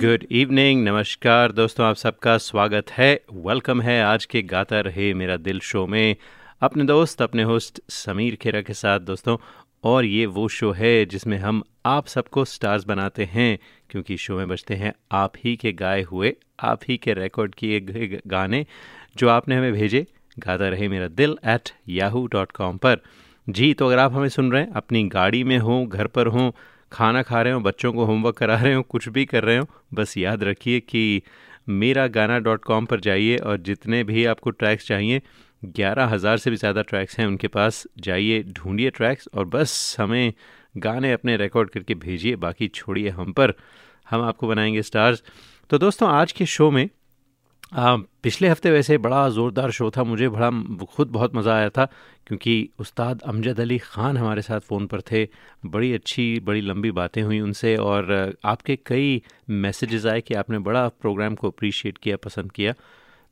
Good evening नमस्कार। दोस्तों, आप सबका स्वागत है। वेलकम है आज के गाता रहे मेरा दिल शो में। अपने दोस्त, अपने होस्ट समीर खेरा के साथ, दोस्तों, और ये वो शो है जिसमें हम आप सबको स्टार्स बनाते हैं, क्योंकि शो में बजते हैं आप ही के गाए हुए, आप ही के रिकॉर्ड किए गए गाने, जो आपने हमें भेजे, गाता रहे मेरा दिल एट याहू डॉट कॉम पर। जी तो अगर आप हमें सुन रहे हैं, अपनी गाड़ी में हों, घर पर हों खाना खा रहे हो, बच्चों को होमवर्क करा रहे हो, कुछ भी कर रहे हो, बस याद रखिए कि मेरा गाना डॉट कॉम पर जाइए और जितने भी आपको ट्रैक्स चाहिए, ग्यारह हज़ार से भी ज़्यादा ट्रैक्स हैं उनके पास। जाइए, ढूंढिए ट्रैक्स और बस हमें गाने अपने रिकॉर्ड करके भेजिए, बाकी छोड़िए हम पर। हम आपको बनाएँगे स्टार्स तो दोस्तों, आज के शो में पिछले हफ़्ते वैसे बड़ा ज़ोरदार शो था, मुझे बड़ा, खुद बहुत मज़ा आया था, क्योंकि उस्ताद अमजद अली ख़ान हमारे साथ फ़ोन पर थे, बड़ी अच्छी, बड़ी लंबी बातें हुई उनसे, और आपके कई मैसेजेस आए कि आपने बड़ा प्रोग्राम को अप्रिशिएट किया, पसंद किया।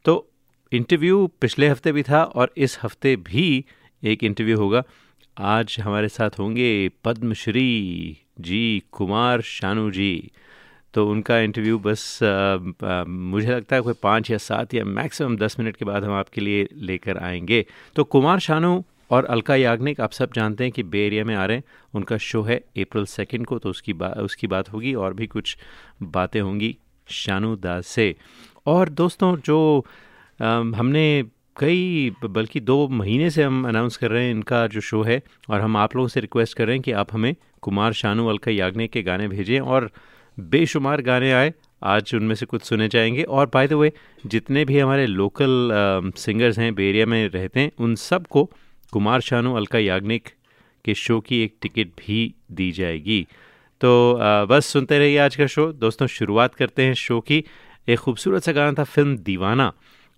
तो इंटरव्यू पिछले हफ़्ते भी था, और इस हफ़्ते भी एक इंटरव्यू होगा। आज हमारे साथ होंगे पद्मश्री जी, कुमार शानू जी। तो उनका इंटरव्यू बस आ, आ, मुझे लगता है कोई पाँच या सात या मैक्सिमम दस मिनट के बाद हम आपके लिए लेकर आएँगे। तो कुमार शानू और अलका याग्निक आप सब जानते हैं कि बे एरिया में आ रहे हैं। उनका शो है अप्रैल सेकेंड को तो उसकी बात उसकी बात होगी और भी कुछ बातें होंगी शानू दास से। और दोस्तों जो आ, हमने कई बल्कि दो महीने से हम अनाउंस कर रहे हैं इनका जो शो है और हम आप लोगों से रिक्वेस्ट कर रहे हैं कि आप हमें कुमार शानू अलका याग्निक के गाने भेजें और बेशुमार गाने आए आज उनमें से कुछ सुने जाएँगे। और बाय द वे जितने भी हमारे लोकल सिंगर्स हैं बेरिया में रहते हैं उन सबको कुमार शानू अलका याग्निक के शो की एक टिकट भी दी जाएगी। तो आ, बस सुनते रहिए आज का शो दोस्तों शुरुआत करते हैं शो की। एक खूबसूरत सा गाना था फ़िल्म दीवाना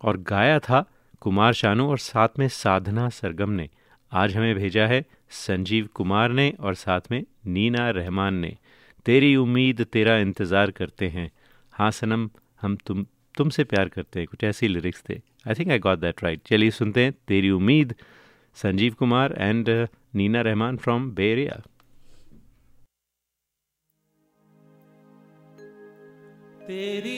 और गाया था कुमार शानू और साथ में साधना सरगम ने। आज हमें भेजा है संजीव कुमार ने और साथ में नीना रहमान ने। तेरी उम्मीद तेरा इंतज़ार करते हैं। हाँ सनम, हम तुम, तुमसे प्यार करते हैं, कुछ ऐसी लिरिक्स थे। I think I got that right चलिए सुनते हैं, तेरी उम्मीद, Sanjeev Kumar and Neena Rahman from Bay Area तेरी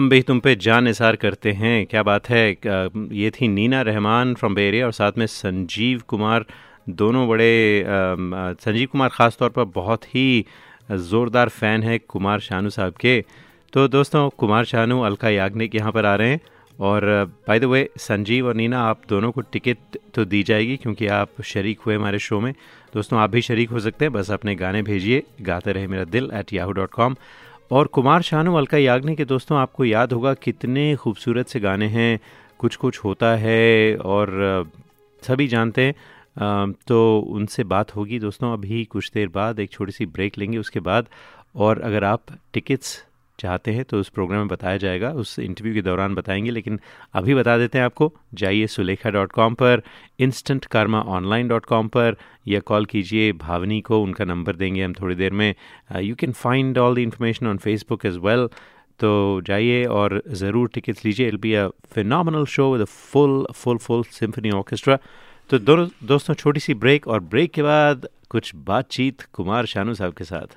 हम भी तुम पे जान निसार करते हैं। क्या बात है? ये थी नीना रहमान फ्रॉम बेरिया और साथ में संजीव कुमार, दोनों बड़े संजीव कुमार ख़ास तौर पर बहुत ही ज़ोरदार फ़ैन है कुमार शानू साहब के। तो दोस्तों, कुमार शानू, अलका याग्निक यहाँ पर आ रहे हैं और बाय द वे संजीव और नीना, आप दोनों को टिकट तो दी जाएगी क्योंकि आप शरीक हुए हमारे शो में। दोस्तों, आप भी शरीक हो सकते हैं। बस अपने गाने भेजिए। गाते रहे मेरा दिल एट याहू डॉट कॉम और कुमार शानू अलका याग्निक के दोस्तों, आपको याद होगा कितने खूबसूरत से गाने हैं। कुछ कुछ होता है और सभी जानते हैं। तो उनसे बात होगी दोस्तों, अभी कुछ देर बाद एक छोटी सी ब्रेक लेंगे उसके बाद। और अगर आप टिकट्स चाहते हैं तो उस प्रोग्राम में बताया जाएगा, उस इंटरव्यू के दौरान बताएँगे, लेकिन अभी बता देते हैं आपको, जाइए सुलेखा डॉट कॉम पर instant karma online dot com पर, या कॉल कीजिए भावनी को, उनका नंबर देंगे हम थोड़ी देर में। You can find all the information on Facebook as well तो जाइए और ज़रूर टिकट्स लीजिए। It'll be a final show with full full full symphony orchestra तो दोनों, दोस्तों, छोटी सी ब्रेक और ब्रेक के बाद कुछ बातचीत कुमार शानू साहब के साथ।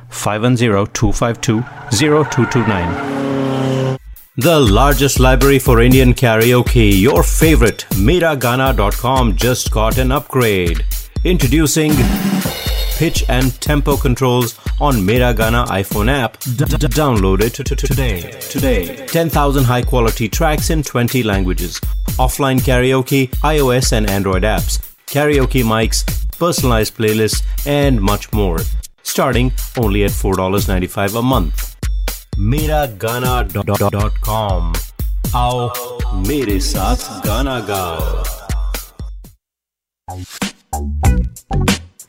510-252-0229. The largest library for Indian karaoke, your favorite, Miragana.com just got an upgrade. Introducing pitch and tempo controls on Miragana iPhone app. Download it today. Today. 10,000 high quality tracks in 20 languages. Offline karaoke, iOS and Android apps. Karaoke mics, personalized playlists, and much more starting only at $4.95 a month. Meragana.com आओ मेरे साथ गाना गाओ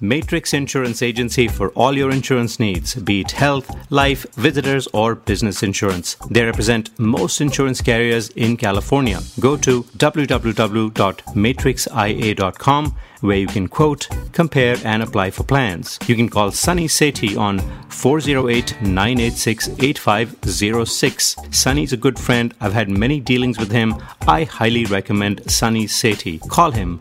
Matrix Insurance Agency for all your insurance needs, be it health, life, visitors, or business insurance. They represent most insurance carriers in California. Go to www.matrixia.com where you can quote, compare, and apply for plans. You can call Sunny Sethi on 408 986 8506. Sunny's a good friend. I've had many dealings with him. I highly recommend Sunny Sethi. Call him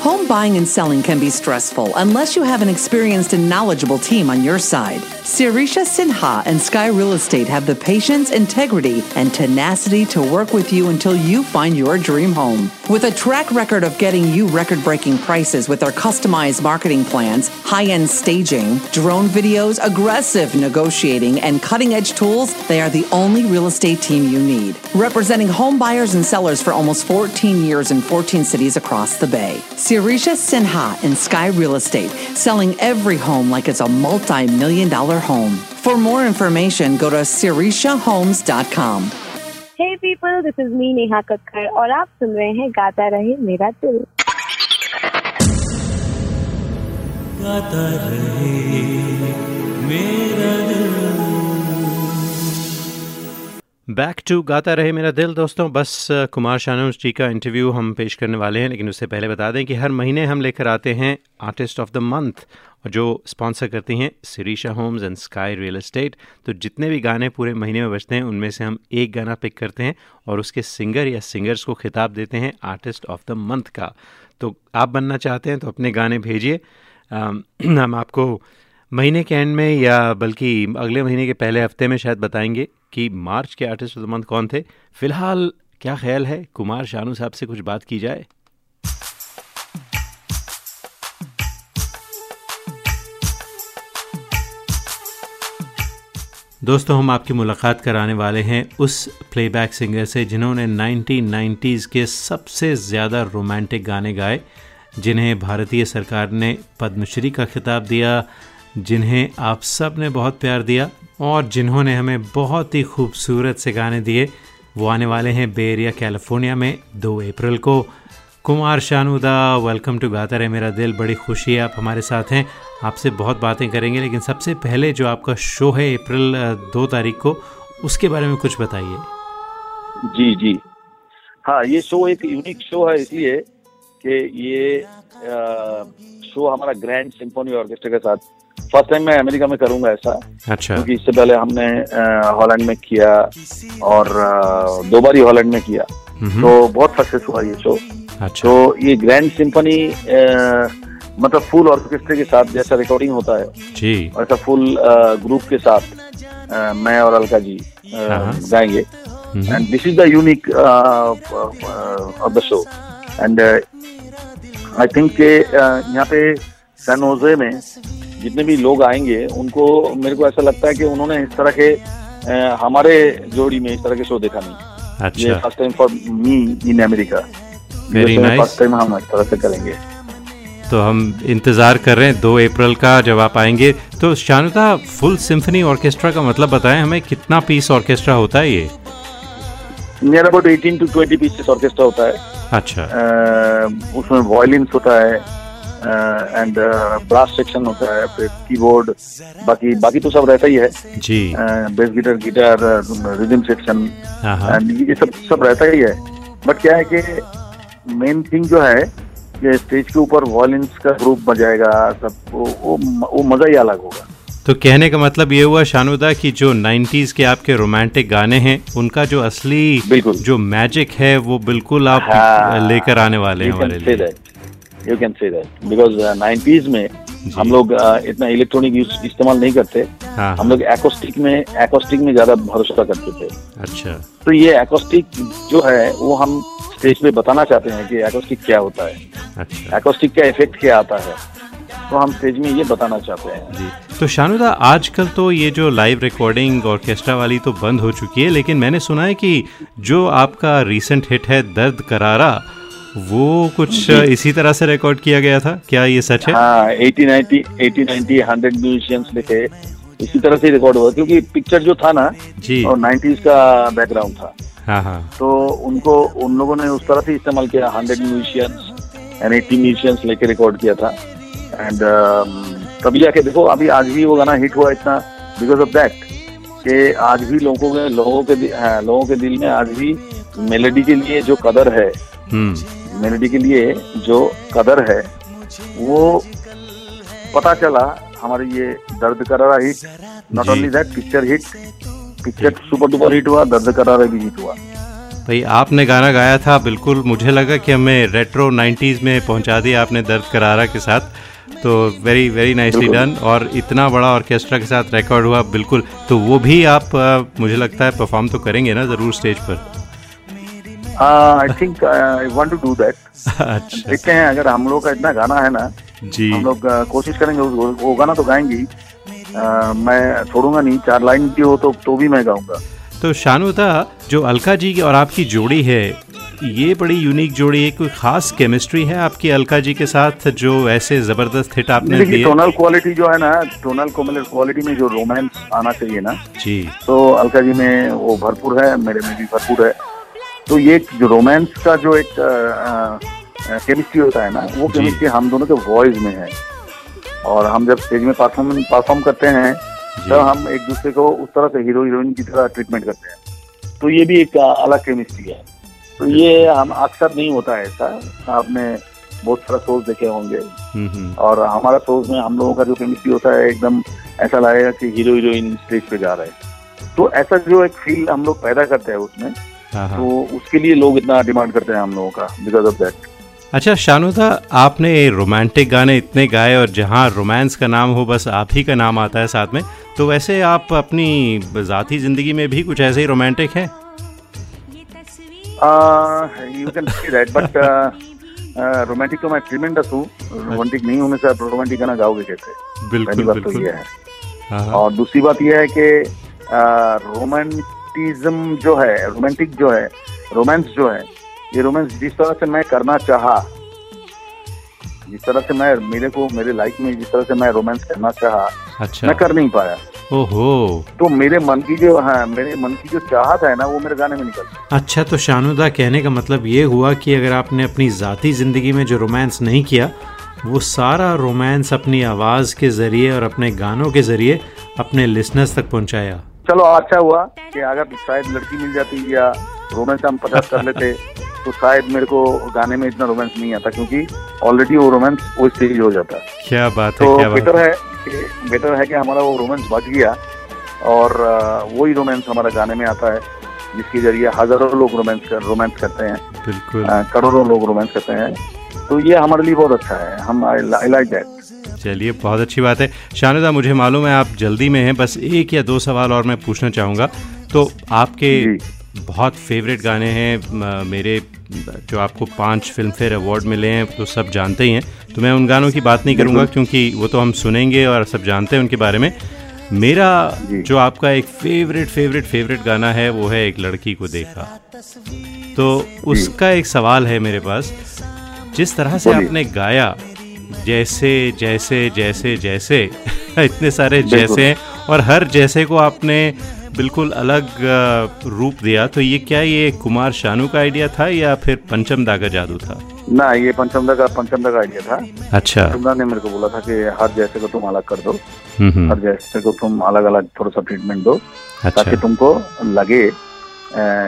Home buying and selling can be stressful unless you have an experienced and knowledgeable team on your side. Sirisha Sinha and Sky Real Estate have the patience, integrity, and tenacity to work with you until you find your dream home. With a track record of getting you record breaking prices with their customized marketing plans, high end staging, drone videos, aggressive negotiating, and cutting edge tools, they are the only real estate team you need. Representing home buyers and sellers for almost 14 years in 14 cities across the Bay. Sirisha Sinha and Sky Real Estate, selling every home like it's a multi million dollar home. For more information, go to sirishahomes.com. Hey people, this is me Neha Kakkar और आप सुन रहे हैं गाता रहे मेरा दिल गाता रहे मेरा back to गाता रहे मेरा दिल, दोस्तों। बस, कुमार शानू जी का इंटरव्यू हम पेश करने वाले हैं, लेकिन उससे पहले बता दें कि हर महीने हम लेकर आते हैं आर्टिस्ट ऑफ़ द मंथ जो स्पॉन्सर करती हैं Sirisha homes and Sky real estate तो जितने भी गाने पूरे महीने में बजते हैं, उनमें से हम एक गाना पिक करते हैं और उसके सिंगर या सिंगर्स को खिताब देते हैं आर्टिस्ट ऑफ़ द मंथ का। तो आप बनना चाहते हैं तो अपने गाने भेजिए। हम आपको महीने के एंड में या बल्कि अगले महीने के पहले हफ़्ते में शायद बताएँगे। कि मार्च के आर्टिस्ट ऑफ़ द मंथ कौन थे? फ़िलहाल, क्या ख्याल है? कुमार शानू साहब से कुछ बात की जाए। दोस्तों, हम आपकी मुलाकात कराने वाले हैं उस प्लेबैक सिंगर से जिन्होंने 1990s के सबसे ज़्यादा रोमांटिक गाने गाए, जिन्हें भारतीय सरकार ने पद्मश्री का खिताब दिया जिन्हें आप सबने बहुत प्यार दिया और जिन्होंने हमें बहुत ही खूबसूरत से गाने दिए वो आने वाले हैं बेरिया कैलिफ़ोर्निया में दो अप्रैल को। कुमार शानुदा वेलकम टू गाता रहे मेरा दिल बड़ी खुशी है आप हमारे साथ हैं। आपसे बहुत बातें करेंगे लेकिन सबसे पहले जो आपका शो है अप्रैल दो तारीख को उसके बारे में कुछ बताइए। जी जी। हाँ ये शो एक यूनिक शो है इसलिए कि ये आ, शो हमारा ग्रैंड सिम्फोनी ऑर्केस्ट्रा के साथ फ़र्स्ट टाइम मैं अमेरिका में करूँगा ऐसा अच्छा। क्योंकि इससे पहले हमने हॉलैंड में किया और दो बार ही हॉलैंड में किया। हम्म, तो बहुत सक्सेस हुआ ये शो अच्छा। तो ये ग्रैंड सिम्फनी मतलब फुल ऑर्केस्ट्रा के साथ जैसा रिकॉर्डिंग होता है। जी। वैसा फुल ग्रुप के साथ अ, मैं और अलका जी अ, हाँ। गाएँगे। the unique uh, uh, of the show and uh, I think कि यहाँ पे सैन होजे में जितने भी लोग आएँगे उनको मेरे को ऐसा लगता है कि उन्होंने इस तरह के हमारे जोड़ी में इस तरह के शो देखा नहीं। ये अच्छा first time for me in America. First time हम इस तरह से करेंगे। तो हम इंतज़ार कर रहे हैं दो अप्रैल का जब आप आएँगे। तो शानुता फुल सिम्फनी ऑर्केस्ट्रा का मतलब बताएँ हमें कितना पीस ऑर्केस्ट्रा होता है ये? Near about 18 to 20 pieces orchestra होता है। अच्छा। अह, उसमें वायलिन्स होता है। एंड ब्रास सेक्शन होता है फिर कीबोर्ड बाकी बाकी तो सब रहता ही है। जी। Bass guitar guitar rhythm section and ये सब सब रहता ही है। बट क्या है कि मेन थिंग जो है कि स्टेज के ऊपर वायलिन्स का ग्रुप बजाएगा सब वो वो, वो मज़ा ही अलग होगा। तो कहने का मतलब ये हुआ शानुदा कि जो 90s के आपके रोमांटिक गाने हैं उनका जो असली। जो मैजिक है वो बिल्कुल आप हाँ। लेकर आने वाले हैं हमारे लिए। You can say that because nineties में हम लोग uh, इतना इलेक्ट्रॉनिक यूज़ इस्तेमाल नहीं करते। हाँ हम लोग एकोस्टिक में एकोस्टिक में ज़्यादा भरोसा करते थे। अच्छा। तो ये एकोस्टिक जो है वो हम स्टेज पे बताना चाहते हैं कि एकोस्टिक क्या होता है। अच्छा। एकोस्टिक का इफ़ेक्ट क्या आता है। तो हम स्टेज में ये बताना चाहते हैं। जी। तो शानुदा आजकल तो ये जो लाइव रिकॉर्डिंग ऑर्केस्ट्रा वाली तो बंद हो चुकी है लेकिन मैंने सुना है कि जो आपका रिसेंट हिट है दर्द करारा वो कुछ इसी तरह से रिकॉर्ड किया गया था? क्या ये सच है? हाँ eighty ninety eighty ninety hundred musicians लिखे। इसी तरह से रिकॉर्ड हुआ क्योंकि पिक्चर जो था ना जी। और नाइन्टीज का बैकग्राउंड था। हाँ हाँ। तो उनको उन लोगों ने उस तरह से इस्तेमाल किया hundred musicians and eighty musicians लेके रिकॉर्ड किया था। एंड तभी जाके देखो अभी आज भी वो गाना हिट हुआ इतना बिकॉज़ ऑफ़ दैट कि आज भी लोगों के लोगों के हाँ, लोगों के दिल में आज भी मेलोडी के लिए जो कदर है हम्म। मेलोडी के लिए जो कदर है वो पता चला हमारी ये Dard Karaara hit not only that picture hit picture super duper hit हुआ दर्द करारा भी हिट हुआ। भाई आपने गाना गाया था बिल्कुल मुझे लगा कि हमें रेट्रो 90s में पहुँचा दिया आपने दर्द करारा के साथ। तो वेरी वेरी नाइसली डन और इतना बड़ा ऑर्केस्ट्रा के साथ रिकॉर्ड हुआ बिल्कुल। तो वो भी आप मुझे लगता है परफॉर्म तो करेंगे ना ज़रूर स्टेज पर। I think I want to do that अच्छा। देखते हैं अगर हम लोग का इतना गाना है ना जी। हम लोग uh, कोशिश करेंगे वो गाना तो गाएँगे uh, मैं छोड़ूँगा नहीं चार लाइन की हो तो तो भी मैं गाऊँगा। तो शानुता जो अलका जी की और आपकी जोड़ी है ये बड़ी यूनिक जोड़ी है कोई खास केमिस्ट्री है आपकी अलका जी के साथ जो ऐसे ज़बरदस्त हिट आपने दिए? टोनल क्वालिटी जो है ना टोनल क्वालिटी में जो रोमांस आना चाहिए ना जी। तो अलका जी में वो भरपूर है मेरे में भी भरपूर है। तो ये जो रोमांस का जो एक केमिस्ट्री होता है ना वो केमिस्ट्री हम दोनों के वॉइस में है। और हम जब स्टेज में परफॉर्म परफॉर्म करते हैं। तब हम एक दूसरे को उस तरह से हीरो हीरोइन की तरह ट्रीटमेंट करते हैं। तो ये भी एक अलग केमिस्ट्री है। तो ये हम अक्सर नहीं होता है ऐसा। आपने बहुत सारा शोज़ देखे होंगे। हम्म हम्म। और हमारा शोज़ में हम लोगों का जो केमिस्ट्री होता है एकदम ऐसा लगेगा कि हीरो हीरोइन स्टेज पे जा रहे हैं। तो ऐसा जो एक फील हम लोग पैदा करते हैं उसमें तो उसके लिए लोग इतना डिमांड करते हैं हम लोगों का बिकॉज़ ऑफ़ दैट अच्छा शानुदा आपने रोमांटिक गाने इतने गाए और जहाँ रोमांस का नाम हो बस आप ही का नाम आता है साथ में तो वैसे आप अपनी ज़ाती ज़िंदगी में भी कुछ ऐसे ही रोमांटिक हैं? You can see that but romantic तो मैं ट्रिमेंडस हूँ। रोमांटिक नहीं होने से आप रोमांटिक गाना गाओगे कैसे? पहली बिल्कुल बात तो ये है। हाँ हाँ। और दूसरी बात यह है कि रोमांटिज्म जो है रोमांटिक जो है रोमांस जो है ये रोमांस जिस तरह से मैं करना चाहा जिस तरह से मैं मेरे को मेरे लाइफ में जिस तरह से मैं रोमांस करना चाहा अच्छा। मैं कर नहीं पाया। ओहो। तो मेरे मन की जो हाँ मेरे मन की जो चाहत है ना वो मेरे गाने में निकल अच्छा तो शानुदा कहने का मतलब ये हुआ कि अगर आपने अपनी ज़ाती ज़िंदगी में जो रोमांस नहीं किया वो सारा रोमांस अपनी आवाज़ के ज़रिए और अपने गानों के ज़रिए अपने लिसनर्स तक पहुँचाया। चलो अच्छा हुआ कि अगर शायद लड़की मिल जाती या रोमांस हम पचास कर लेते तो शायद मेरे को गाने में इतना रोमांस नहीं आता क्योंकि ऑलरेडी वो रोमांस वो स्टेज हो जाता। क्या बात है तो क्या बेटर है। बेटर है कि हमारा वो रोमांस बच गया और वही रोमांस हमारा गाने में आता है जिसके ज़रिए हज़ारों लोग रोमांस कर रोमांस करते हैं। बिल्कुल। करोड़ों लोग रोमांस करते हैं। तो ये हमारे लिए बहुत अच्छा है। हम आई लाइक दैट चलिए बहुत अच्छी बात है। शानदा मुझे मालूम है आप जल्दी में हैं बस एक या दो सवाल और मैं पूछना चाहूँगा। तो आपके बहुत फेवरेट गाने हैं मेरे जो आपको पाँच फ़िल्म फेयर अवार्ड मिले हैं तो सब जानते ही हैं। तो मैं उन गानों की बात नहीं करूँगा क्योंकि वो तो हम सुनेंगे और सब जानते हैं उनके बारे में। मेरा जो। आपका एक फेवरेट फेवरेट फेवरेट गाना है वो है एक लड़की को देखा। तो उसका एक सवाल है मेरे पास। जिस तरह से आपने गाया जैसे जैसे जैसे जैसे। इतने सारे जैसे हैं और हर जैसे को आपने बिल्कुल अलग रूप दिया। तो ये क्या ये कुमार शानू का आइडिया था या फिर पंचम दा का जादू था? ना ये पंचमदा का पंचमदा का आइडिया था। अच्छा। पंचमदा ने मेरे को बोला था कि हर जैसे को तुम अलग कर दो। हम्म हम्म, हर जैसे को तुम अलग अलग थोड़ा सा ट्रीटमेंट दो। अच्छा। ताकि तुमको लगे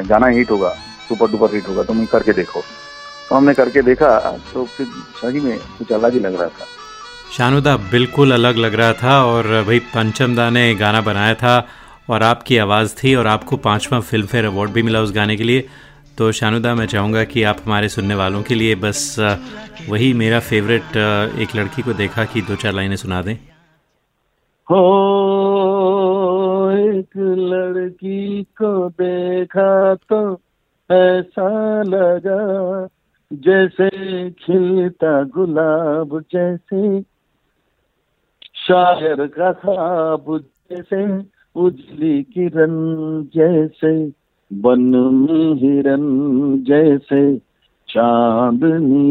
गाना हिट होगा सुपर डुपर हिट होगा तुम करके देखो। तो हमने करके देखा तो फिर सही में कुछ अलग ही लग रहा था। शानुदा बिल्कुल अलग लग रहा था और भाई पंचम दा ने गाना बनाया था और आपकी आवाज़ थी और आपको पांचवा फ़िल्म फेयर अवार्ड भी मिला उस गाने के लिए। तो शानुदा मैं चाहूँगा कि आप हमारे सुनने वालों के लिए बस वही मेरा फेवरेट एक लड़की को देखा कि दो चार लाइनें सुना दें। हो एक लड़की को देखा तो ऐसा लगा जैसे खिलता गुलाब जैसे, शायर का खाब जैसे, उजली किरण जैसे बन में हिरन जैसे चाँद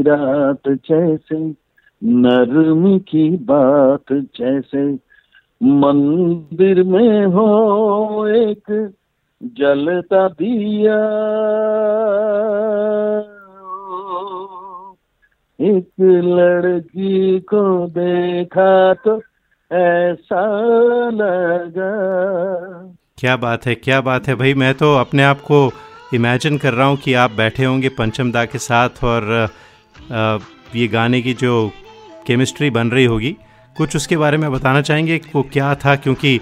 रात जैसे, नरमी की बात जैसे। मंदिर में हो एक जलता दिया। एक लड़की को देखा तो ऐसा लगा। क्या बात है क्या बात है भाई मैं तो अपने आप को इमेजिन कर रहा हूँ कि आप बैठे होंगे पंचम दा के साथ और ये गाने की जो केमिस्ट्री बन रही होगी कुछ उसके बारे में बताना चाहेंगे? वो क्या था? क्योंकि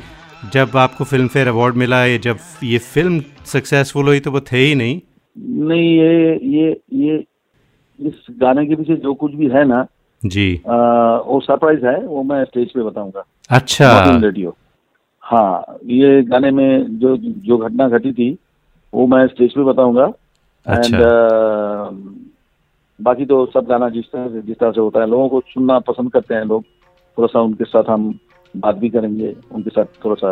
जब आपको फ़िल्म फेयर अवार्ड मिला ये जब ये फ़िल्म सक्सेसफुल हुई तो वो थे ही नहीं। नहीं ये ये ये इस गाने के पीछे जो कुछ भी है ना जी। आ, वो सरप्राइज़ है वो मैं स्टेज पे बताऊँगा। अच्छा। रेडियो हाँ ये गाने में जो जो घटना घटी थी वो मैं स्टेज पे बताऊँगा। एंड अच्छा। बाकी तो सब गाना जिस तरह से जिस तरह से होता है लोगों को सुनना पसंद करते हैं लोग। थोड़ा सा उनके साथ हम बात भी करेंगे उनके साथ थोड़ा सा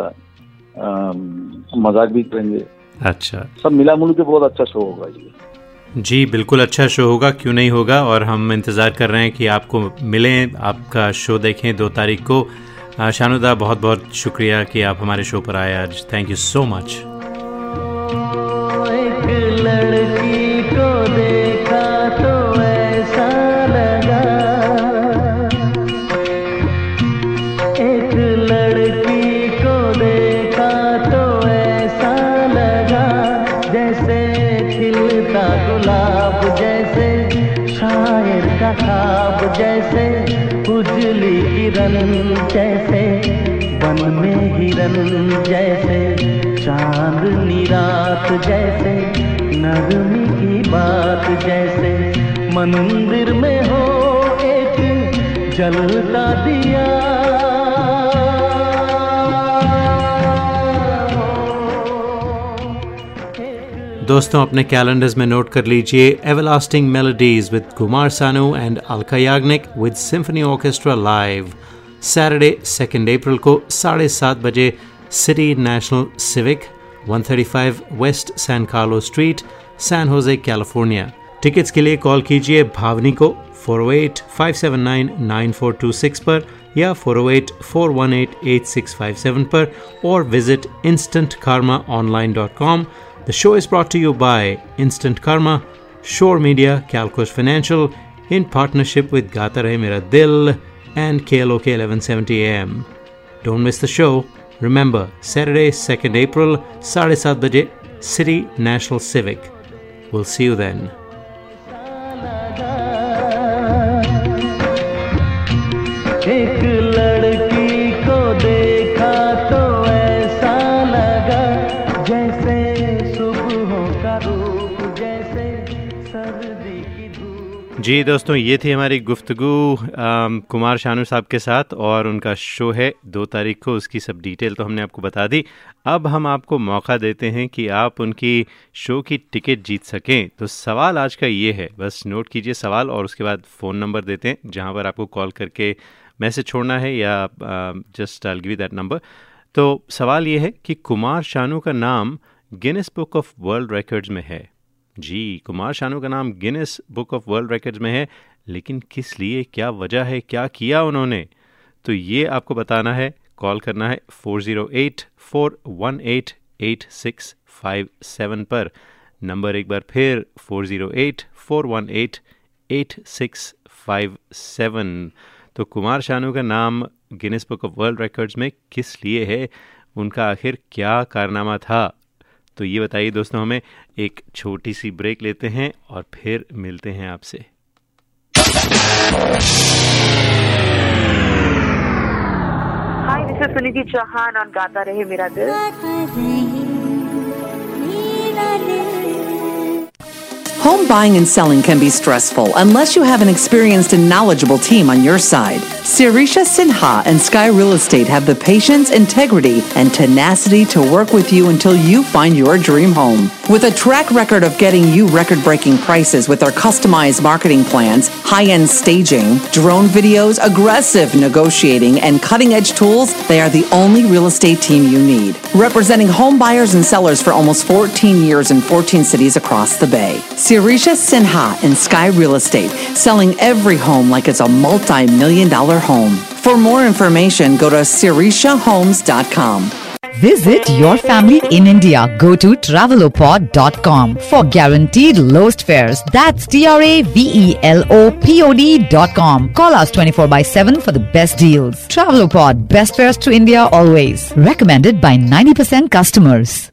मज़ाक भी करेंगे। अच्छा। सब मिला मुल के बहुत अच्छा शो होगा ये। जी, बिल्कुल अच्छा शो होगा, क्यों नहीं होगा? और हम इंतज़ार कर रहे हैं कि आपको मिलें, आपका शो देखें दो तारीख को। शानुदा बहुत बहुत शुक्रिया कि आप हमारे शो पर आए आज। थैंक यू सो मच लड़की जैसे उजली किरण जैसे, वन में हिरन जैसे, चांदनी निरात जैसे, नरमी की बात जैसे मंदिर में हो एक जलता दिया दोस्तों, अपने कैलेंडर्स में नोट कर लीजिए everlasting melodies with Kumar Sanu and Alka Yagnik with symphony orchestra live Saturday second April को साढ़े सात बजे City National Civic 135 West San Carlo Street San Jose California tickets के लिए कॉल कीजिए भावनी को 408-579-9426 पर या 408-418-8657 पर और visit instantkarmaonline.com. The show is brought to you by Instant Karma, Shore Media, Calcos Financial, in partnership with Gata Rahe Mera Dil and KLOK 1170 AM. Don't miss the show. Remember, Saturday, 2nd April, 7:30 baje, City National Civic. We'll see you then. जी दोस्तों, ये थी हमारी गुफ्तगु कुमार शानू साहब के साथ और उनका शो है दो तारीख को। उसकी सब डिटेल तो हमने आपको बता दी। अब हम आपको मौका देते हैं कि आप उनकी शो की टिकट जीत सकें। तो सवाल आज का ये है, बस नोट कीजिए सवाल और उसके बाद फ़ोन नंबर देते हैं, जहाँ पर आपको कॉल करके मैसेज छोड़ना है या just I give that number तो सवाल ये है कि कुमार शानू का नाम Guinness book of world records में है। जी, कुमार शानू का नाम Guinness book of world records में है, लेकिन किस लिए, क्या वजह है, क्या किया उन्होंने? तो ये आपको बताना है, कॉल करना है four zero eight four one eight eight six five seven पर। नंबर एक बार फिर four zero eight four one eight eight six five seven. तो कुमार शानू का नाम Guinness book of world records में किस लिए है, उनका आखिर क्या कारनामा था? तो ये बताइए दोस्तों हमें एक छोटी सी ब्रेक लेते हैं और फिर मिलते हैं आपसे। Hi this is Sunidhi Chauhan और गाता रहे मेरा दिल Home buying and selling can be stressful unless you have an experienced and knowledgeable team on your side. Sirisha Sinha and Sky Real Estate have the patience, integrity, and tenacity to work with you until you find your dream home. With a track record of getting you record breaking prices with their customized marketing plans, high end staging, drone videos, aggressive negotiating, and cutting edge tools, they are the only real estate team you need. Representing home buyers and sellers for almost 14 years in 14 cities across the Bay. Sirisha Sinha and Sky Real Estate, selling every home like it's a multi million dollar home. For more information, go to sirishahomes.com. Visit your family in India. Go to travelopod.com for guaranteed lowest fares. That's T R A V E L O P O D.com. Call us 24 by 7 for the best deals. Travelopod, best fares to India always. Recommended by 90% customers.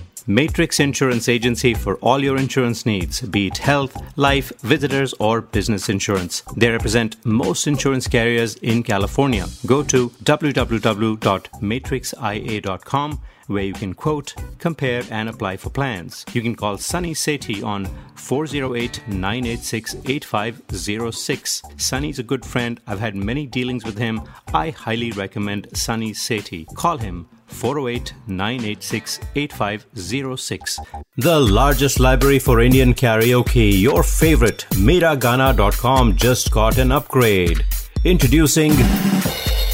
Matrix Insurance Agency for all your insurance needs, be it health, life, visitors, or business insurance. They represent most insurance carriers in California. Go to www.matrixia.com where you can quote, compare, and apply for plans. You can call Sunny Sethi on 408 986 8506. Sunny's a good friend. I've had many dealings with him. I highly recommend Sunny Sethi. Call him 408 986 8506. The largest library for Indian karaoke, your favorite, Miragana.com just got an upgrade. Introducing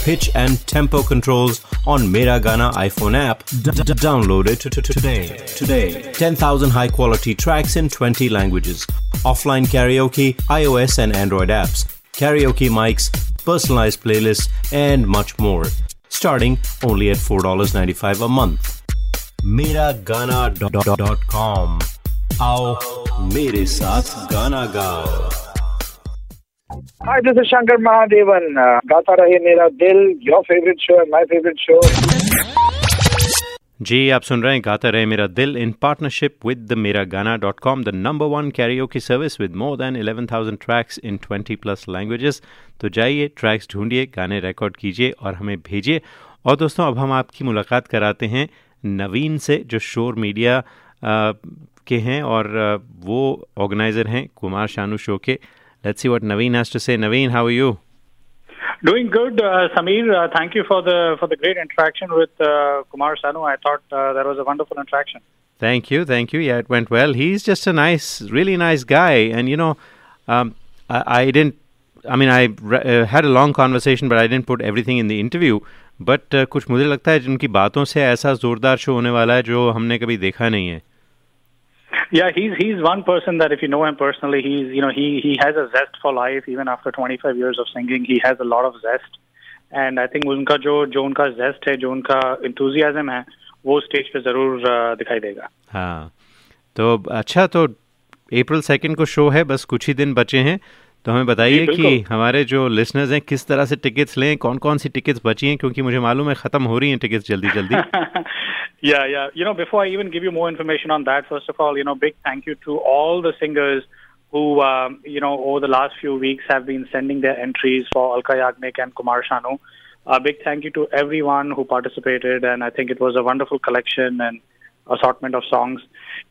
pitch and tempo controls on Miragana iPhone app. D- d- download it today. Today. 10,000 high quality tracks in 20 languages. Offline karaoke, iOS and Android apps. Karaoke mics, personalized playlists, and much more starting only at $4.95 a month. Miragana.com आओ मेरे साथ गाना गाओ Hi, this is Shankar Mahadevan. Uh, Gata Rahe Mera Dil, your favorite show and my favorite show. जी आप सुन रहे हैं गाता रहे मेरा दिल in partnership with the Mera Gaana dot com the number one karaoke की service with more than 11,000 tracks in 20 plus languages तो जाइए tracks ढूंढिए गाने रिकॉर्ड कीजिए और हमें भेजिए। और दोस्तों अब हम आपकी मुलाकात कराते हैं नवीन से जो शोर मीडिया के हैं और वो ऑर्गेनाइज़र हैं कुमार शानू शो के। Let's see what Naveen has to say Naveen how you Doing good, uh, Samir. Uh, thank you for the for the great interaction with uh, Kumar Sanu. I thought uh, that was a wonderful interaction. Thank you, thank you. Yeah, it went well. He's just a nice, really nice guy, and you know, um, I, I didn't. I mean, I uh, had a long conversation, but I didn't put everything in the interview. But uh, कुछ मुझे लगता है जिनकी बातों से ऐसा जोरदार show होने वाला है जो हमने कभी देखा नहीं है Yeah, he's he's one person that if you know him personally, he's you know he he has a zest for life. Even after 25 years of singing, he has a lot of zest. And I think उनका जो जो उनका zest है, जो उनका enthusiasm है, वो stage पे जरूर uh, दिखाई देगा हाँ तो अच्छा तो अप्रैल सेकंड को शो है बस कुछ ही दिन बचे हैं तो हमें बताइए कि हमारे जो लिसनर्स हैं किस तरह से टिकट्स लें कौन कौन सी टिकट्स बची हैं? क्योंकि मुझे मालूम है खत्म हो रही हैं टिकट्स जल्दी जल्दी। Yeah yeah you know before I even give you more information on that first of all you know big thank you to all the singers who you know over the last few weeks have been sending their entries for Alka Yagnik and Kumar Shanu A big thank you to everyone who participated and I think it was a wonderful collection and assortment of songs.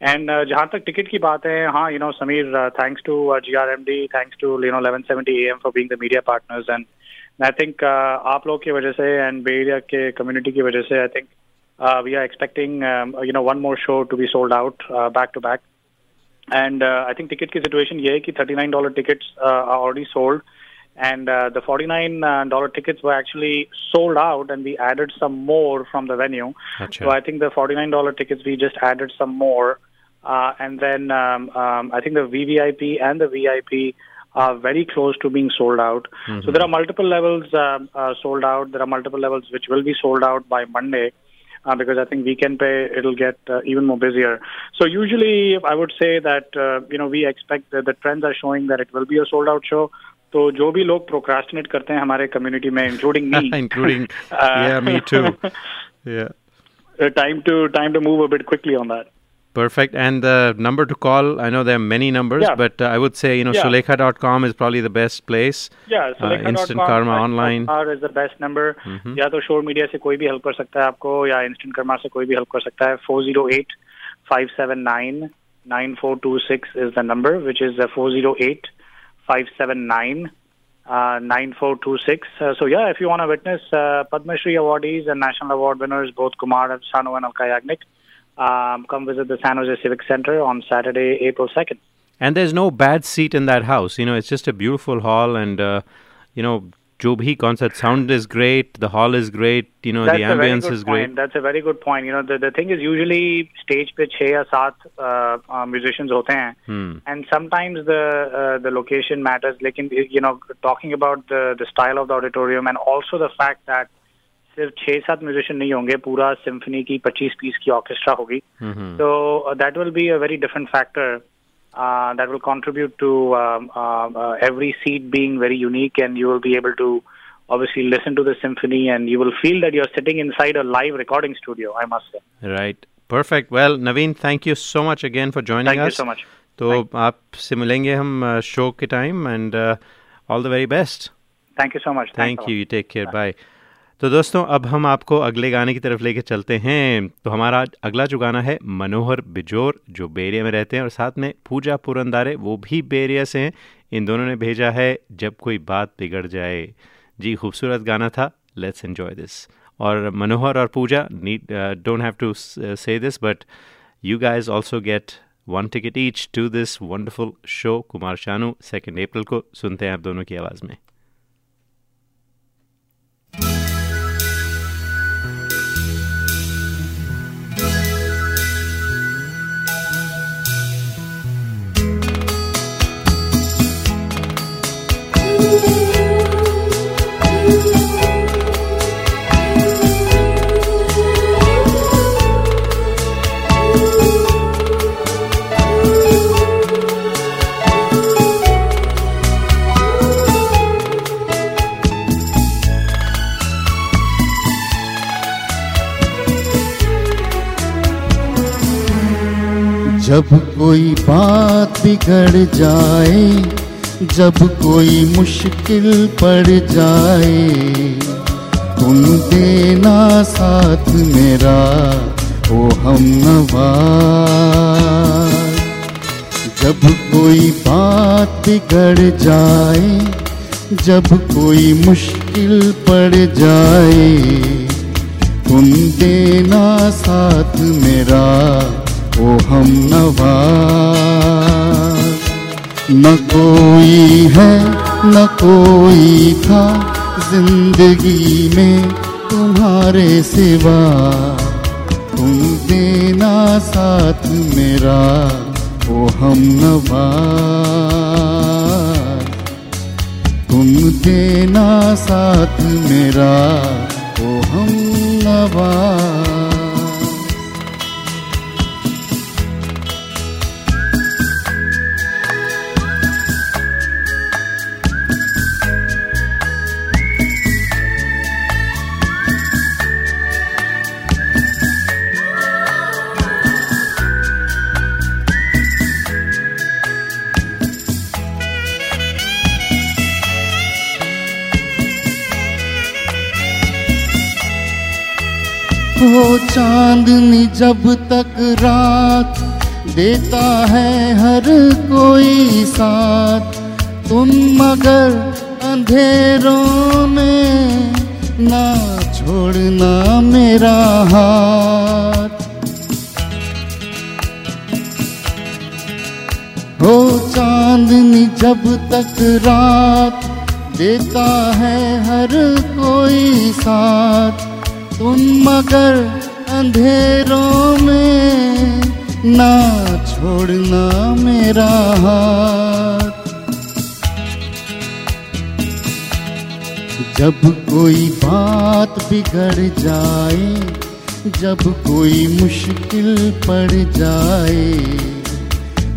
And uh, जहाँ तक ticket की बात है हाँ you know Samir uh, thanks to uh, GRMD thanks to you know 1170 AM for being the media partners and I think uh, आप लोग की वजह से and Bay Area के community की वजह से I think uh, we are expecting um, you know one more show to be sold out uh, back to back and uh, I think ticket की situation ये है कि $39 tickets uh, are already sold and uh, the $49 tickets were actually sold out and we added some more from the venue अच्छा so I think the $49 tickets, we just added some more. Uh, and then um, um, I think the VVIP and the VIP are very close to being sold out. So there are multiple levels um, uh, sold out. There are multiple levels which will be sold out by Monday. Uh, because I think weekend pay it'll get uh, even more busier. So usually I would say that uh, you know we expect that the trends are showing that it will be a sold out show. तो जो भी लोग procrastinate करते हैं हमारे community में including me including yeah me too yeah uh, time to time to move a bit quickly on that. Perfect. And the number to call, I know there are many numbers, Yeah. but uh, I would say, you know, Yeah. Sulekha.com is probably the best place. Yeah, Uh, Instant Karma online. is the best number. Mhm. या तो शोर media से कोई भी help कर सकता है आपको या इंस्टेंट कर्मा से कोई भी हेल्प कर सकता है four zero eight five seven nine nine four two six is the number which is four zero eight five seven nine nine four two six. Uh, so yeah, if you want to witness uh, Padma Shri awardees and national award winners, both Kumar Sanu and Alka Yagnik, um, come visit the San Jose Civic Center on Saturday, April second. And there's no bad seat in that house. You know, it's just a beautiful hall, and uh, you know, जो भी concert sound is great, the hall is great. You know, That's the a very ambience good is point. great. That's a very good point. You know, the, the thing is usually stage पे छह या सात uh, uh, musicians होते हैं Hmm. and sometimes the uh, the location matters. लेकिन you know, talking about the the style of the auditorium and also the fact that सिर्फ़ छह सात म्यूजिशियन नहीं होंगे पूरा सिम्फनी की 25 पीस की ऑर्केस्ट्रा होगी Mhm. so uh, that will be a very different factor uh, that will contribute to um, uh, uh, every seat being very unique, and you will be able to obviously listen to the symphony, and you will feel that you're sitting inside a live recording studio. I must say. Right. Perfect. Well, Naveen, thank you so much again for joining Thank us thank you so much. तो आपसे मिलेंगे हम show के time and all the very best Thank you so much. Thanks thank a lot. You take care bye तो दोस्तों, अब हम आपको अगले गाने की तरफ़ लेके चलते हैं। तो हमारा अगला जो गाना है, मनोहर बिजोर, जो बेरिया में रहते हैं और साथ में पूजा पुरंदारे, वो भी बेरिया से हैं। इन दोनों ने भेजा है, जब कोई बात बिगड़ जाए। जी, खूबसूरत गाना था लेट्स एन्जॉय दिस और मनोहर और Pooja need don't have to say this but you guys also get one ticket each to this wonderful show Kumar Shanu second April को। सुनते हैं आप दोनों की आवाज़ में। जब कोई बात बिगड़ जाए, जब कोई मुश्किल पड़ जाए, तुम देना साथ मेरा ओ हम जब कोई बात बिगड़ जाए, जब कोई मुश्किल पड़ जाए, तुम देना साथ मेरा ओ हम नवा न कोई है, न कोई था ज़िंदगी में तुम्हारे सिवा। तुम देना साथ मेरा ओ हम नवा तुम देना साथ मेरा ओ हम नवा हो चांदनी जब तक रात देता है हर कोई साथ। तुम मगर अंधेरों में ना छोड़ना मेरा हाथ। हो चांदनी जब तक रात देता है हर कोई साथ। तुम मगर अंधेरों में ना छोड़ना मेरा हाथ। जब कोई बात बिगड़ जाए, जब कोई मुश्किल पड़ जाए,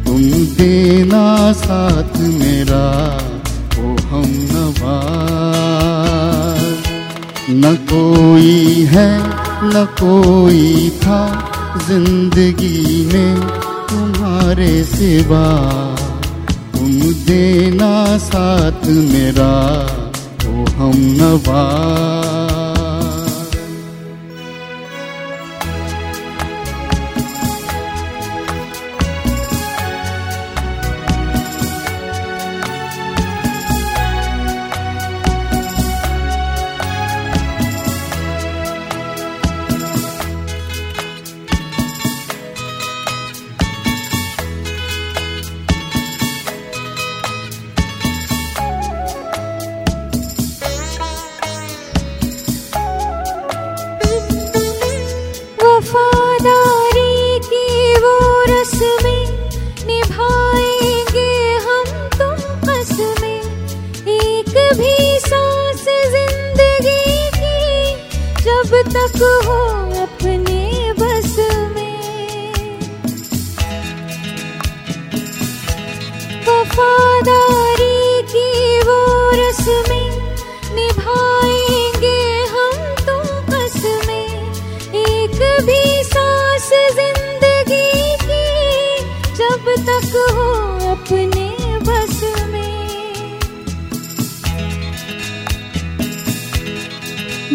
तुम देना साथ मेरा, ओ हम नवा न कोई है, न कोई था ज़िंदगी में तुम्हारे सिवा। तुम देना साथ मेरा ओ हम नवा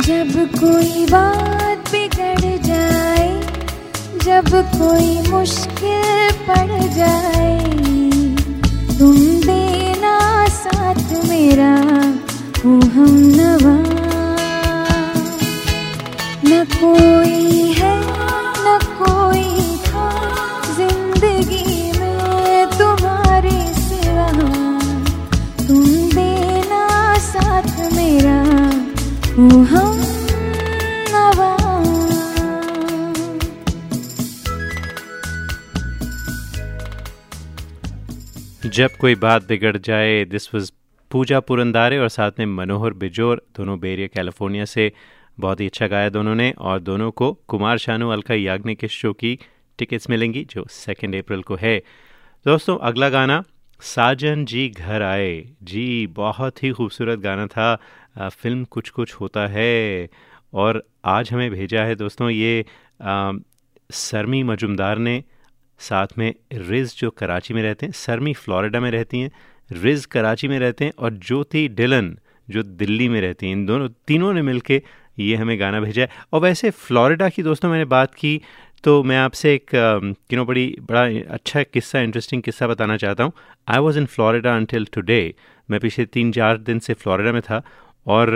जब कोई बात बिगड़ जाए, जब कोई मुश्किल पड़ जाए, तुम देना साथ मेरा वो हम नवा। न कोई है, न कोई था, ज़िंदगी में तुम्हारे सिवा। तुम देना साथ मेरा वो हम जब कोई बात बिगड़ जाए दिस वाज पूजा पुरंदारे और साथ में मनोहर बिजोर, दोनों बेरिया, कैलिफ़ोर्निया से। बहुत ही अच्छा गाया दोनों ने और दोनों को कुमार शानू, अलका याग्निक के शो की टिकट्स मिलेंगी, जो सेकेंड अप्रैल को है। दोस्तों, अगला गाना, साजन जी घर आए। जी, बहुत ही खूबसूरत गाना था। फ़िल्म कुछ कुछ होता है और आज हमें भेजा है दोस्तों, ये सरमी मजुमदार ने। साथ में रिज जो कराची में रहते हैं, सरमी फ्लोरिडा में रहती हैं, रिज कराची में रहते हैं और ज्योति डिलन जो दिल्ली में रहती हैं। इन दोनों, तीनों ने मिलके ये हमें गाना भेजा है। और वैसे फ्लोरिडा की दोस्तों मैंने बात की तो मैं आपसे एक यू नो बड़ी बड़ा अच्छा किस्सा इंटरेस्टिंग किस्सा बताना चाहता हूँ। I was in Florida until today मैं पिछले तीन चार दिन से फ्लोरिडा में था और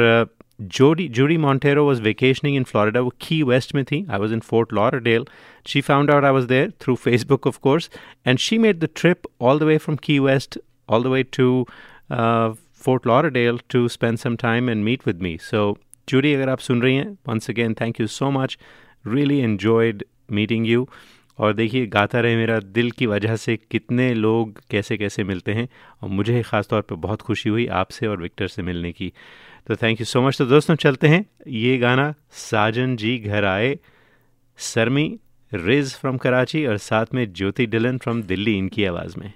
Jodi Judy Montero was vacationing in Florida वो की वेस्ट में थी I was in Fort Lauderdale she found out I was there through Facebook of course and she made the trip all the way from Key West all the way to uh, Fort Lauderdale to spend some time and meet with me. So, Judy, अगर आप सुन रही हैं once again, thank you so much. Really enjoyed meeting you. और देखिए गाता रहे मेरा दिल की वजह से कितने लोग कैसे कैसे मिलते हैं और मुझे ख़ास तौर पे बहुत खुशी हुई आपसे और विक्टर से मिलने की तो थैंक यू सो मच तो दोस्तों चलते हैं। ये गाना साजन जी घर आए। सरमी रिज फ्रॉम कराची और साथ में ज्योति डिलन फ्रॉम दिल्ली, इनकी आवाज़ में।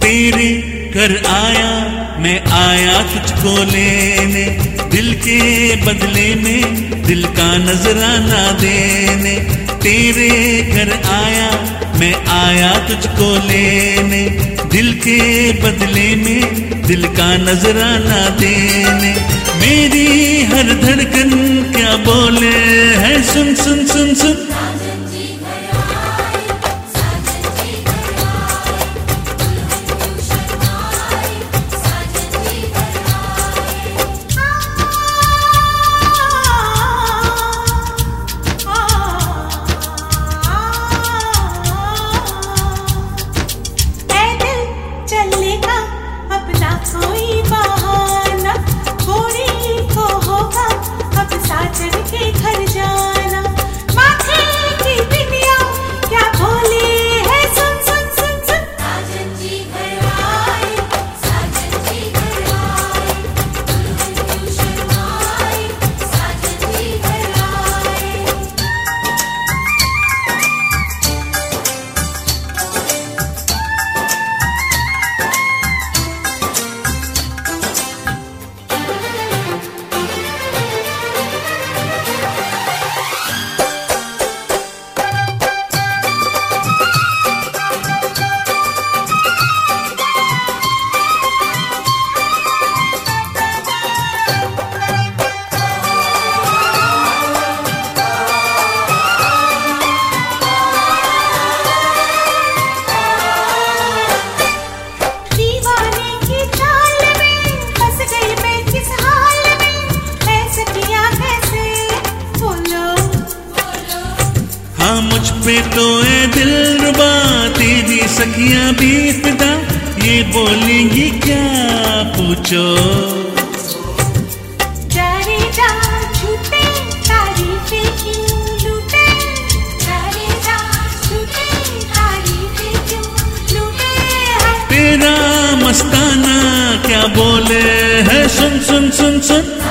तेरे घर आया, मैं आया तुझको लेने, दिल के बदले में, दिल का नजराना देने। तेरे घर आया, मैं आया तुझको लेने, दिल के बदले में, दिल का नजराना देने। मेरी हर धड़कन क्या बोले है? सुन सुन सुन सुन। पैदल सुन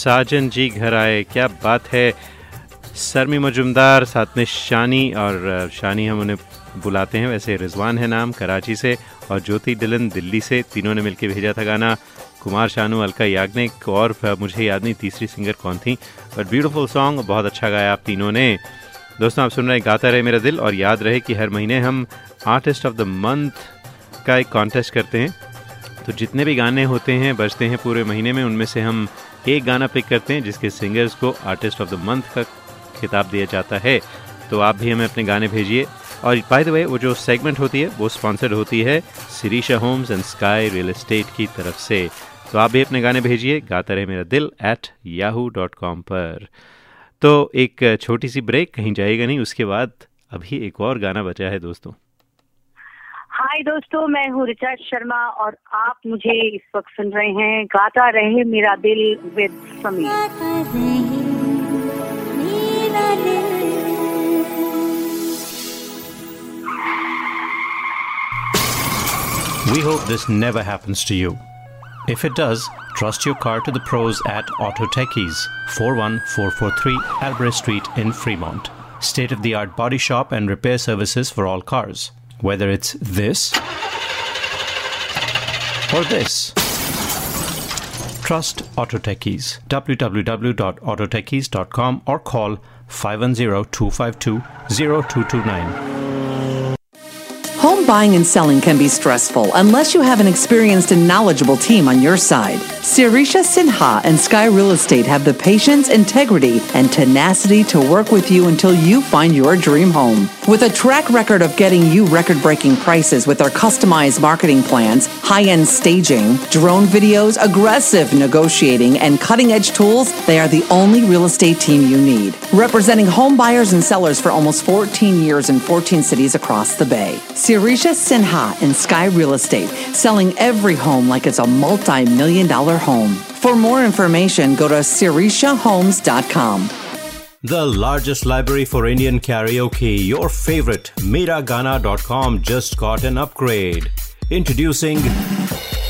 साजन जी घर आए, क्या बात है। सरमी मजुमदार, साथ में शानी और शानी हम उन्हें बुलाते हैं। वैसे रिजवान है नाम कराची से और ज्योति डिलन दिल्ली से। तीनों ने मिलकर भेजा था गाना। कुमार शानू, अलका याग्निक और मुझे याद नहीं, तीसरी सिंगर कौन थी। बट ब्यूटीफुल सॉन्ग बहुत अच्छा गाया आप तीनों ने। दोस्तों, आप सुन रहे हैं गाता रहे मेरा दिल और याद रहे कि हर महीने हम आर्टिस्ट ऑफ़ द मंथ का एक कॉन्टेस्ट करते हैं। तो जितने भी गाने होते हैं, बजते हैं पूरे महीने में, उनमें से हम एक गाना पिक करते हैं, जिसके सिंगर्स को आर्टिस्ट ऑफ़ द मंथ का खिताब दिया जाता है। तो आप भी हमें अपने गाने भेजिए। और बाय द वे वो जो सेगमेंट होती है, वो स्पॉन्सर्ड होती है Sirisha Homes and Sky Real Estate की तरफ़ से। तो आप भी अपने गाने भेजिए। गाता रहे मेरा दिल एट याहू डॉट कॉम पर। तो एक छोटी सी ब्रेक कहीं जाएगा नहीं, उसके बाद अभी एक और गाना बचा है दोस्तों। हाय दोस्तों मैं हूँ रिचा शर्मा और आप मुझे इस वक्त सुन रहे हैं गाता रहे मेरा दिल with Sameer We hope this never happens to you. If it does, trust your car to the pros at Auto Techies, 41443 Albrecht Street in Fremont. State of the art body shop and repair services for all cars. whether it's this or this. Trust Autotechies. Www.autotechies.com or call 510-252-0229. Home buying and selling can be stressful unless you have an experienced and knowledgeable team on your side. Sirisha Sinha and Sky Real Estate have the patience, integrity, and tenacity to work with you until you find your dream home. With a track record of getting you record breaking prices with their customized marketing plans, high end staging, drone videos, aggressive negotiating, and cutting edge tools, they are the only real estate team you need. Representing home buyers and sellers for almost 14 years in 14 cities across the Bay. Sirisha Sinha and Sky Real Estate, selling every home like it's a multi million dollar home. For more information, go to sirishahomes.com. The largest library for Indian karaoke, your favorite, Miragana.com just got an upgrade. Introducing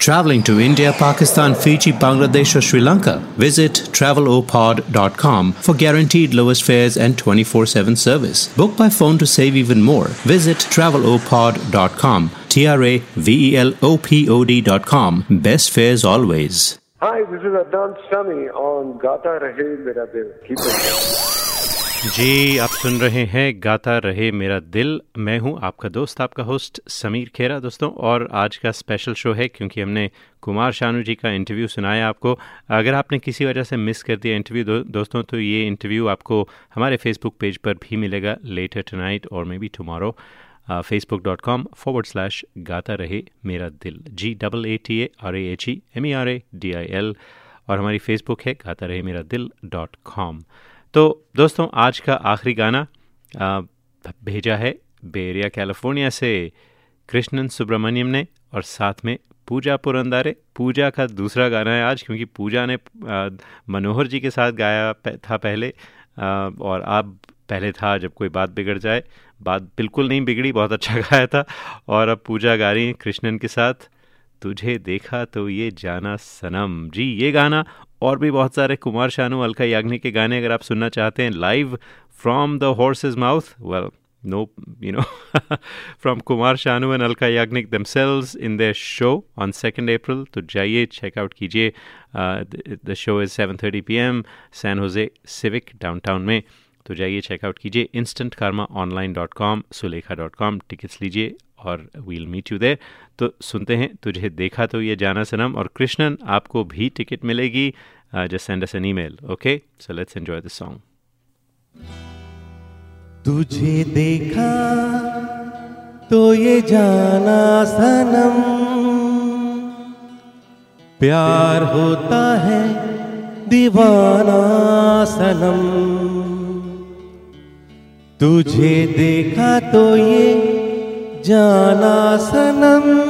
Traveling to India, Pakistan, Fiji, Bangladesh, or Sri Lanka? Visit travelopod.com for guaranteed lowest fares and 24 7 service. Book by phone to save even more. Visit travelopod.com. T R A V E L O P O D.com. Best fares always. Hi, this is Adnan Sami on Gata Rahe Mera. Keep it. जी आप सुन रहे हैं गाता रहे मेरा दिल। मैं हूँ आपका दोस्त आपका होस्ट समीर खेरा दोस्तों और आज का स्पेशल शो है क्योंकि हमने कुमार शानू जी का इंटरव्यू सुनाया आपको। अगर आपने किसी वजह से मिस कर दिया इंटरव्यू दो, दोस्तों तो ये इंटरव्यू आपको हमारे फेसबुक पेज पर भी मिलेगा लेटर टुनाइट और maybe tomorrow Facebook dot com forward slash Gaata Rahe Mera Dil. G double A T A R A H E M E R A D I L और हमारी Facebook है गाता रहे मेरा दिल dot com तो दोस्तों, आज का आखिरी गाना भेजा है बेरिया कैलिफ़ोर्निया से कृष्णन सुब्रमण्यम ने और साथ में पूजा पुरंदारे। पूजा का दूसरा गाना है आज, क्योंकि पूजा ने मनोहर जी के साथ गाया था पहले और अब पहले था जब कोई बात बिगड़ जाए। बात बिल्कुल नहीं बिगड़ी, बहुत अच्छा गाया था। और अब पूजा गा रही हैं कृष्णन के साथ, तुझे देखा तो ये जाना सनम। जी, ये गाना और भी बहुत सारे कुमार शानू, अलका याग्निक के गाने अगर आप सुनना चाहते हैं live from the horse's mouth well no you know from Kumar Shanu and Alka Yagnik themselves in their show on second April तो जाइए चेकआउट कीजिए the show is seven thirty P M San Jose Civic downtown में तो जाइए checkout कीजिए Instant Karma online dot com Sulekha dot com tickets लीजिए और we'll meet you there तो सुनते हैं, तुझे देखा तो ये जाना सनम और कृष्णन, आपको भी टिकट मिलेगी just send us an email okay so let's enjoy this song तुझे देखा तो ये जाना सनम। प्यार होता है दीवाना सनम। तुझे देखा तो ये जाना सनम।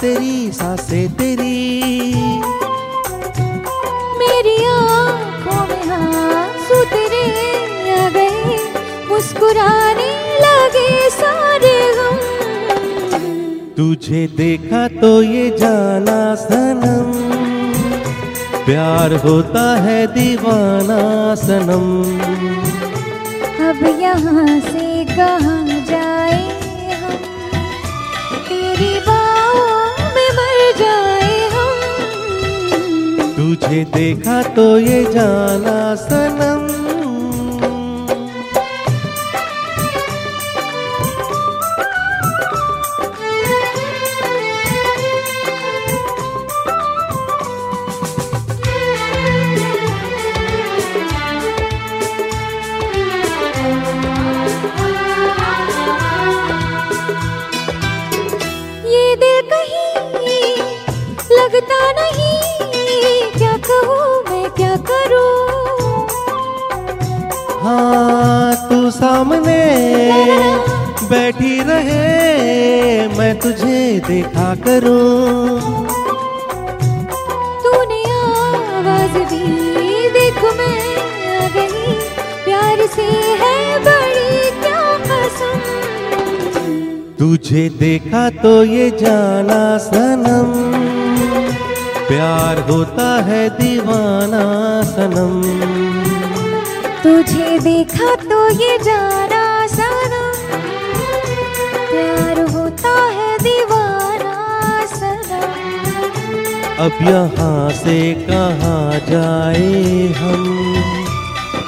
तेरी सासे तेरी। मेरी आँखों में आँसू तेरे आ गए मुस्कुराने लगे सारे हम तुझे देखा तो ये जाना सनम। प्यार होता है दीवाना सनम। अब यहाँ से कहा जाए? तुझे देखा तो ये जाना सनम बैठी रहे मैं तुझे देखा करूँ। तूने आवाज़ दी देखो मैं आ गई प्यार से है बड़ी क्या कसम। तुझे देखा तो ये जाना सनम। प्यार होता है दीवाना सनम। तुझे देखा तो ये जाना प्यार है दीवाना सनम अब यहाँ से कहाँ जाए हम?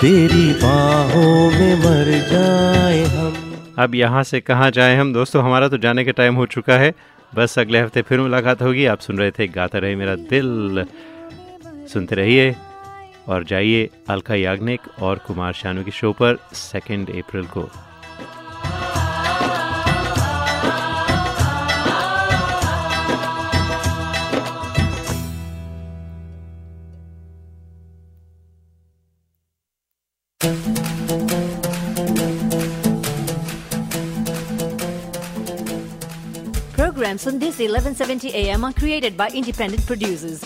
तेरी बाहों में मर जाए हम। अब यहाँ से कहाँ जाएँ हम? दोस्तों हमारा तो जाने का टाइम हो चुका है। बस अगले हफ़्ते फिर मुलाकात होगी। आप सुन रहे थे गाता रहे मेरा दिल। सुनते रहिए और जाइए अलका याग्निक और कुमार शानू की शो पर सेकेंड अप्रैल को। Programs on this 1170 AM are created by independent producers.